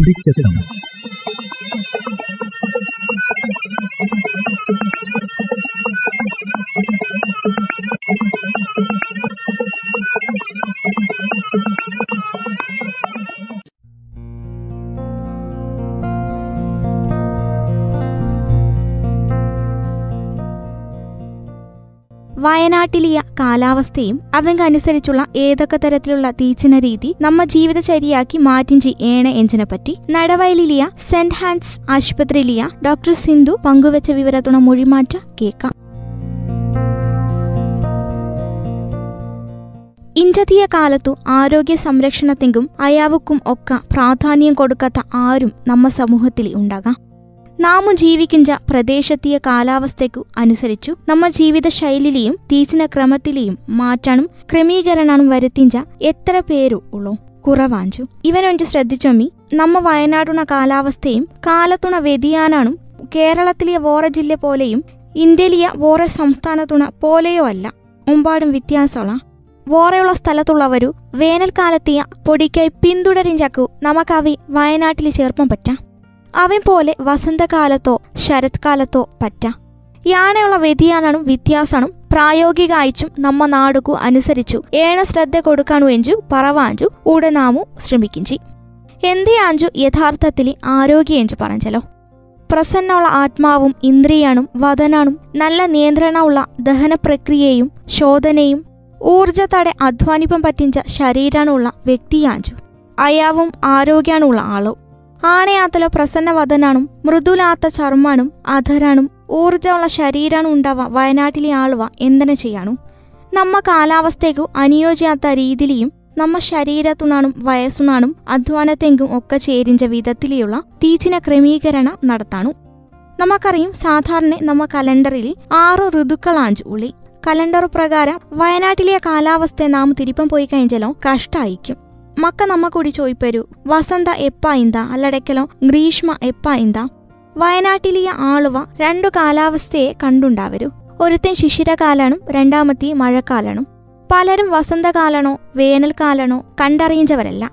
തുടിച്ചെത്തണം വയനാട്ടിലിയ കാലാവസ്ഥയും അവങ്കനുസരിച്ചുള്ള ഏതൊക്കെ തരത്തിലുള്ള തീച്ചിന രീതി നമ്മ ജീവിതചര്യയാക്കി മാറ്റിഞ്ചി ഏണ എഞ്ചിനെ പറ്റി നടവയലിലിയ സെന്റ് ഹാൻസ് ആശുപത്രിയിലിയ ഡോക്ടർ സിന്ധു പങ്കുവച്ച വിവരത്തുണ മൊഴിമാറ്റ കേക്കാം ഇന്ത്യ കാലത്തു ആരോഗ്യ സംരക്ഷണത്തെങ്കും അയാവുക്കും ഒക്കെ പ്രാധാന്യം കൊടുക്കാത്ത ആരും നമ്മ സമൂഹത്തിൽ ഉണ്ടാകാം. നാമു ജീവിക്കുന്ന പ്രദേശത്തിയ കാലാവസ്ഥയ്ക്കു അനുസരിച്ചു നമ്മ ജീവിത ശൈലിയിലെയും തീച്ചിന ക്രമത്തിലെയും മാറ്റാനും ക്രമീകരണം വരുത്തിഞ്ച എത്ര പേരു ഉള്ളൂ? കുറവാഞ്ചു. ഇവനൊഞ്ചു ശ്രദ്ധിച്ചൊമ്മി നമ്മ വയനാടുണ കാലാവസ്ഥയും കാലത്തുണ വ്യതിയാനാണും കേരളത്തിലെ വോറ ജില്ല പോലെയും ഇന്ത്യയിലെ വോറ സംസ്ഥാനത്തുണ പോലെയോ അല്ല. ഒമ്പാടും വ്യത്യാസമുള്ള വോറയുള്ള സ്ഥലത്തുള്ളവരു വേനൽക്കാലത്തിയ പൊടിക്കായി പിന്തുടരിഞ്ചാക്കു നമുക്കവി വയനാട്ടിൽ ചേർപ്പം പറ്റാം. അവൻ പോലെ വസന്തകാലത്തോ ശരത്കാലത്തോ പറ്റ. യാനയുള്ള വ്യതിയാനും വ്യത്യാസനും പ്രായോഗിക അയച്ചും നമ്മ നാടുകു അനുസരിച്ചു ഏണ ശ്രദ്ധ കൊടുക്കാണു എഞ്ചു പറവാഞ്ചു ഉടനാമു ശ്രമിക്കും ശ്രമിക്കിഞ്ചി. എന്തേ ആഞ്ചു യഥാർത്ഥത്തിൽ ആരോഗ്യ എഞ്ചു പറഞ്ഞല്ലോ. പ്രസന്നുള്ള ആത്മാവും ഇന്ദ്രിയാണും വതനാണും നല്ല നിയന്ത്രണമുള്ള ദഹന പ്രക്രിയയും ശോധനയും ഊർജത്തടെ അധ്വാനിപ്പം പറ്റിഞ്ച ശരീരാണുള്ള വ്യക്തിയാഞ്ചു. അയാവും ആരോഗ്യാണുള്ള ആളോ. ആണയാത്തല പ്രസന്നവദനാണും മൃദുലാത്ത ചർമ്മാണും അധരാണും ഊർജമുള്ള ശരീരാണും ഉണ്ടാവുക വയനാട്ടിലെ ആളുവ എന്തിനെ ചെയ്യാണു നമ്മ കാലാവസ്ഥയ്ക്കു അനുയോജ്യാത്ത രീതിയിലും നമ്മ ശരീരത്തുണാണും വയസ്സുണാണും അധ്വാനത്തെങ്കും ഒക്കെ ചേരിഞ്ച വിധത്തിലുള്ള തീച്ചിന ക്രമീകരണം നടത്താണു. നമുക്കറിയും സാധാരണ നമ്മ കലണ്ടറിൽ ആറ് ഋതുക്കളാഞ്ചു ഉള്ളി. കലണ്ടർ പ്രകാരം വയനാട്ടിലെ കാലാവസ്ഥ നാം തിരിപ്പം പോയി കഴിഞ്ഞാലോ കഷ്ടായിക്കും. മക്ക നമ്മ കൂടി ചോയ്പ്പരു. വസന്ത എപ്പ ഇന്താ അല്ലടക്കലോ ഗ്രീഷ്മ എപ്പ ഇന്ത വയനാട്ടിലിയ ആളുവ രണ്ടു കാലാവസ്ഥയെ കണ്ടുണ്ടാവരു. ഒരുത്തൻ ശിശിരകാലാണും രണ്ടാമത്തെ മഴക്കാലാണും. പലരും വസന്തകാലണോ വേനൽക്കാലണോ കണ്ടറിയിച്ചവരല്ല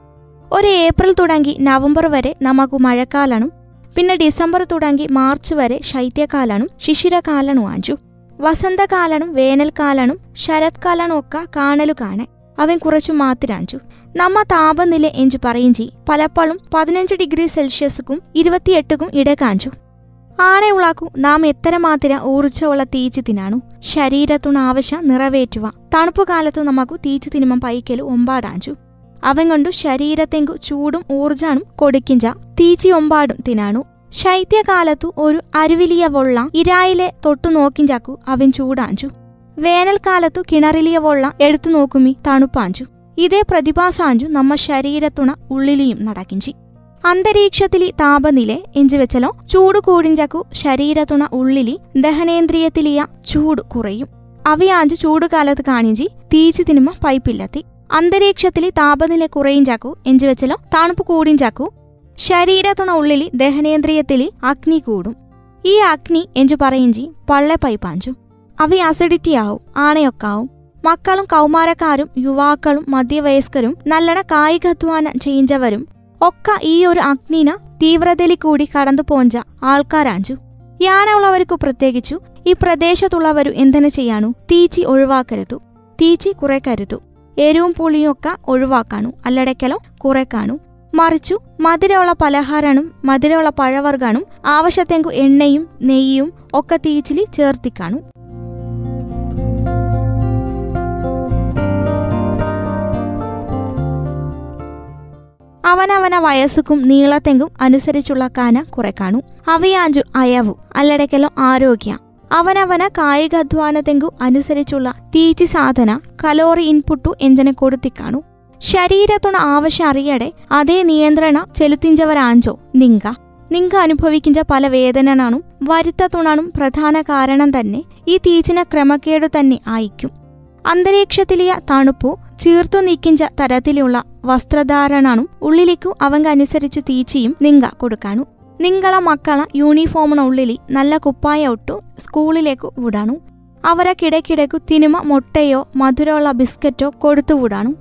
ഒരു ഏപ്രിൽ തുടങ്ങി നവംബർ വരെ നമുക്ക് മഴക്കാലണും പിന്നെ ഡിസംബർ തുടങ്ങി മാർച്ച് വരെ ശൈത്യകാലണും ശിശിരകാലണു ആഞ്ചു. വസന്തകാലണും വേനൽക്കാലണും ശരത്കാലണും ഒക്കെ കാണലു കാണെ അവൻ കുറച്ചു മാത്തിരാഞ്ചു. നമ്മ താപനില എഞ്ചു പറയും ചെയ്. പലപ്പോഴും പതിനഞ്ച് ഡിഗ്രി സെൽഷ്യസുക്കും ഇരുപത്തിയെട്ടുക്കും ഇട കാഞ്ചു. ആണെ ഉളാക്കു നാം എത്ര മാത്തിര ഊർജമുള്ള തീച്ചു തിന്നാണു. ശരീരത്തുണ ആവശ്യം നിറവേറ്റുക തണുപ്പ് കാലത്തു നമുക്ക് തീച്ചു തിന്നുമ്പം പൈക്കലു ഒമ്പാടാഞ്ചു. അവൻ കൊണ്ടു ശരീരത്തെങ്കു ചൂടും ഊർജാണും കൊടുക്കിഞ്ച തീച്ചി ഒമ്പാടും തിനാണു ശൈത്യകാലത്തു ഒരു അരുവിലിയ വൊള്ള ഇരായിലെ തൊട്ടു നോക്കിഞ്ചാക്കു അവൻ ചൂടാഞ്ചു. വേനൽക്കാലത്തു കിണറിലിയ വൊള്ള എടുത്തു നോക്കുമി തണുപ്പാഞ്ചു. ഇതേ പ്രതിഭാസാഞ്ചു നമ്മ ശരീരത്തുണ ഉള്ളിലെയും നടക്കിഞ്ചി. അന്തരീക്ഷത്തിലെ താപനില എഞ്ചുവെച്ചലോ ചൂട് കൂടിഞ്ചക്കു ശരീരത്തുണ ഉള്ളിലി ദഹനേന്ദ്രിയത്തിലിയ ചൂട് കുറയും. അവയാഞ്ചു ചൂടുകാലത്ത് കാണിഞ്ചി തീച്ചു തിനുമ പൈപ്പില്ലത്തി. അന്തരീക്ഷത്തിലെ താപനില കുറയിഞ്ചാക്കു എഞ്ചുവെച്ചലോ തണുപ്പ് കൂടിഞ്ചാക്കു ശരീരത്തുണ ഉള്ളിലി ദഹനേന്ദ്രിയത്തിലി അഗ്നി കൂടും. ഈ അഗ്നി എഞ്ചു പറയിഞ്ചി പള്ളെ പൈപ്പാഞ്ചു. അവ അസിഡിറ്റി ആവും ആണയൊക്കാവും. മക്കളും കൗമാരക്കാരും യുവാക്കളും മധ്യവയസ്കരും നല്ലണ കായികാധ്വാനം ചെയ്യിഞ്ചവരും ഒക്കെ ഈ ഒരു അഗ്നിന തീവ്രതലി കൂടി കടന്നു പോഞ്ച ആൾക്കാരാഞ്ചു. യാനുള്ളവർക്കു പ്രത്യേകിച്ചു ഈ പ്രദേശത്തുള്ളവരു എന്തിനു ചെയ്യാനു? തീച്ചി ഒഴിവാക്കരുതു. തീച്ചി കുറെ കരുതു. എരിവും പുളിയും ഒക്കെ ഒഴിവാക്കാനു. അല്ലടയ്ക്കലോ കുറയ്ക്കാനു മറിച്ചു മധുരമുള്ള പലഹാരനും മധുരമുള്ള പഴവർഗാനും ആവശ്യത്തെങ്കു എണ്ണയും നെയ്യും ഒക്കെ തീച്ചിലി ചേർത്തിക്കാണു. അവനവന വയസ്സുക്കും നീളത്തെങ്കും അനുസരിച്ചുള്ള കാന കുറയ്ക്കാണു അവയാഞ്ചു അയവു അല്ലടക്കലോ ആരോഗ്യ. അവനവന കായികാധ്വാനത്തെങ്കു അനുസരിച്ചുള്ള തീച്ചി സാധന കലോറി ഇൻപുട്ടു എഞ്ചനെ കൊടുത്തിക്കാണു ശരീരത്തുണ ആവശ്യം അറിയടെ അതേ നിയന്ത്രണ ചെലുത്തിഞ്ചവരാഞ്ചോ നിങ്ക. നിങ്ക അനുഭവിക്കുന്ന പല വേദനനാണും വരുത്തത്തുണാണും പ്രധാന കാരണം തന്നെ ഈ തീച്ചിന ക്രമക്കേടു തന്നെ ആയിക്കും. അന്തരീക്ഷത്തിലെ തണുപ്പു ചീർത്തു നീക്കിഞ്ച തരത്തിലുള്ള വസ്ത്രധാരണാണും ഉള്ളിലേക്കു അവങ്കനുസരിച്ചു തീച്ചിയും നിങ്ക കൊടുക്കാണു. നിങ്ങള മക്കള യൂണിഫോമിന ഉള്ളിലി നല്ല കുപ്പായ ഒട്ടു സ്കൂളിലേക്കു വിടാണു. അവരെ കിടക്കിടക്കു തിനുമ മുട്ടയോ മധുരമുള്ള ബിസ്ക്കറ്റോ കൊടുത്തു വിടാണു.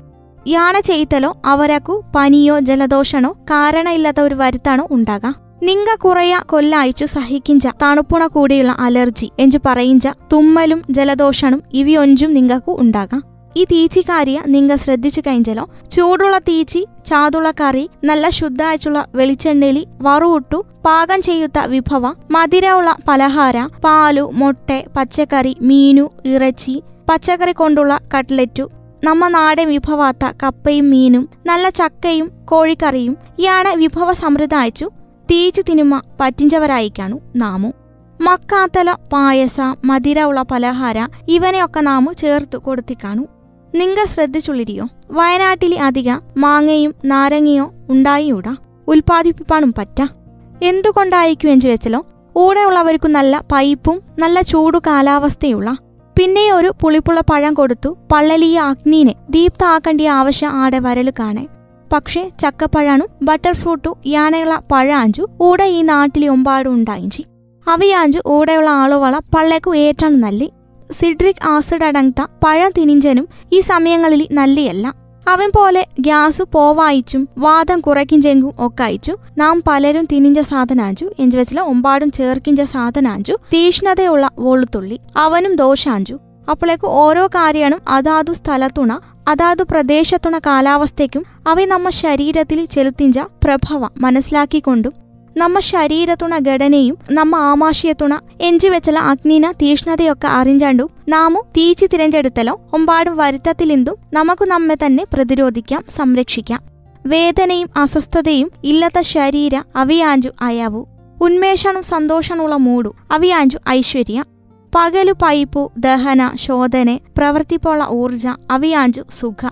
യാണ ചെയ്തലോ അവരക്കു പനിയോ ജലദോഷണോ കാരണമില്ലാത്ത ഒരു വരുത്താണോ ഉണ്ടാകാം. നിങ്ങ കുറയ കൊല്ലായിച്ചു സഹിക്കിഞ്ച തണുപ്പുണ കൂടിയുള്ള അലർജി എഞ്ചു പറയിഞ്ച തുമ്മലും ജലദോഷണും ഇവയൊഞ്ചും നിങ്ങൾക്കു ഉണ്ടാകാം. ഈ തീച്ചിക്കാരിയ നിങ്ങൾ ശ്രദ്ധിച്ചു കഴിഞ്ഞാലോ ചൂടുള്ള തീച്ചി ചാതുള്ള കറി നല്ല ശുദ്ധായിട്ടുള്ള വെളിച്ചെണ്ണയിൽ വറുവിട്ടു പാകം ചെയ്യുത്ത വിഭവ മധുരമുള്ള പലഹാര പാലു മുട്ട പച്ചക്കറി മീനു ഇറച്ചി പച്ചക്കറി കൊണ്ടുള്ള കട്ട്ലറ്റു നമ്മ നാടൻ വിഭവാത്ത കപ്പയും മീനും നല്ല ചക്കയും കോഴിക്കറിയും ഇയാണ് വിഭവ സമൃദ്ധായിച്ചു. തീച്ചു തിനുമ പറ്റിഞ്ചവരായിക്കാണു നാമു. മക്കാത്തല പായസ മധുരമുള്ള പലഹാര ഇവനെയൊക്കെ നാമു ചേർത്ത് കൊടുത്തിക്കാണു. നിങ്ങ ശ്രദ്ധിച്ചുള്ളിരിയോ? വയനാട്ടിലെ അധിക മാങ്ങയും നാരങ്ങയോ ഉണ്ടായിയൂടാ? ഉൽപ്പാദിപ്പിപ്പാനും പറ്റ. എന്തുകൊണ്ടായിരിക്കും എന്ന് വെച്ചലോ? ഊടെയുള്ളവർക്കു നല്ല പൈപ്പും നല്ല ചൂടു കാലാവസ്ഥയുള്ള. പിന്നെ ഒരു പുളിപ്പുള്ള പഴം കൊടുത്തു പള്ളലിയ അഗ്നീനെ ദീപ്താക്കേണ്ടിയ ആവശ്യം ആടെ വരൽ കാണേ. പക്ഷേ ചക്കപ്പഴാനും ബട്ടർ ഫ്രൂട്ടു യാനയുള്ള പഴാഞ്ചു ഊടെ ഈ നാട്ടിലെ ഒമ്പാടും ഉണ്ടായിഞ്ചി അവയാഞ്ചു ഊടെയുള്ള ആളുകള പള്ളേക്കു ഏറ്റാണ് നല്ലി. സിഡ്രിക് ആസിഡ് അടങ്ങത്ത പഴം തിനിഞ്ചനും ഈ സമയങ്ങളിൽ നല്ലയല്ല. അവൻ പോലെ ഗ്യാസ് പോവായിച്ചും വാദം കുറയ്ക്കിഞ്ചെങ്കും ഒക്കെ അയച്ചു. നാം പലരും തിനിഞ്ച സാധനാഞ്ചു എഞ്ചു വെച്ചില ഒമ്പാടും ചേർക്കിഞ്ച സാധനാഞ്ചു തീഷ്ണതയുള്ള വോളുത്തുള്ളി അവനും ദോഷാഞ്ചു അപ്പോഴേക്ക് ഓരോ കാര്യങ്ങളും അതാതു സ്ഥലത്തുണ അതാതു പ്രദേശത്തുണ കാലാവസ്ഥയ്ക്കും അവ നമ്മ ശരീരത്തിൽ ചെലുത്തിഞ്ച പ്രഭവ മനസ്സിലാക്കിക്കൊണ്ടും നമ്മ ശരീരത്തുണ ഘടനയും നമ്മ ആമാശയത്തുണ എഞ്ചി വെച്ചല അഗ്നിന തീഷ്ണതയൊക്കെ അറിഞ്ചാണ്ടും നാമും തീച്ചു തിരഞ്ഞെടുത്തലോ ഒമ്പാടും വരുത്തത്തിലെന്തും നമുക്ക് നമ്മെ തന്നെ പ്രതിരോധിക്കാം സംരക്ഷിക്കാം. വേദനയും അസ്വസ്ഥതയും ഇല്ലാത്ത ശരീര അവിയാഞ്ചു അയാവു. ഉന്മേഷണം സന്തോഷമുള്ള മൂടു അവിയാഞ്ചു ഐശ്വര്യ. പകലു പൈപ്പു ദഹന ശോധന പ്രവർത്തിപ്പുള്ള ഊർജ അവിയാഞ്ചു സുഖ.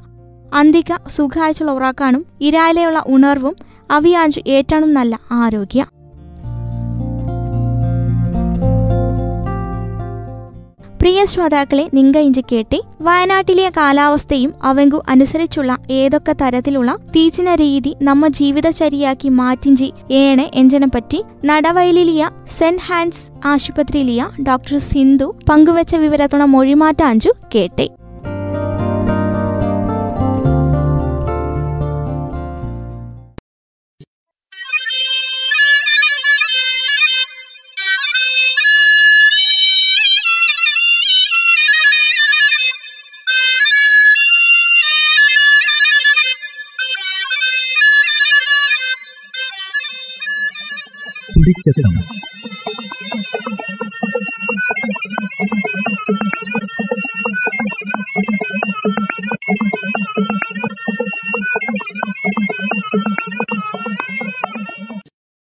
അന്തിക സുഖാഴ്ചയുള്ള ഉറാക്കാനും ഇരാലെയുള്ള ഉണർവും അവിയാഞ്ചു ഏറ്റവും നല്ല ആരോഗ്യ. പ്രിയ ശ്രോതാക്കളെ നിങ്ക ഇഞ്ചി കേട്ടി. വയനാട്ടിലെ കാലാവസ്ഥയും അവങ്കു അനുസരിച്ചുള്ള ഏതൊക്കെ തരത്തിലുള്ള തീച്ചിന രീതി നമ്മ ജീവിതചര്യയാക്കി മാറ്റിഞ്ചി ഏണ് എഞ്ചനെ പറ്റി നടവയലിലിയ സെന്റ് ഹാൻസ് ആശുപത്രിയിലിയ ഡോക്ടർ സിന്ധു പങ്കുവച്ച വിവരത്തുള്ള മൊഴിമാറ്റ അഞ്ചു കേട്ടെ. തുടിച്ചെത്തണം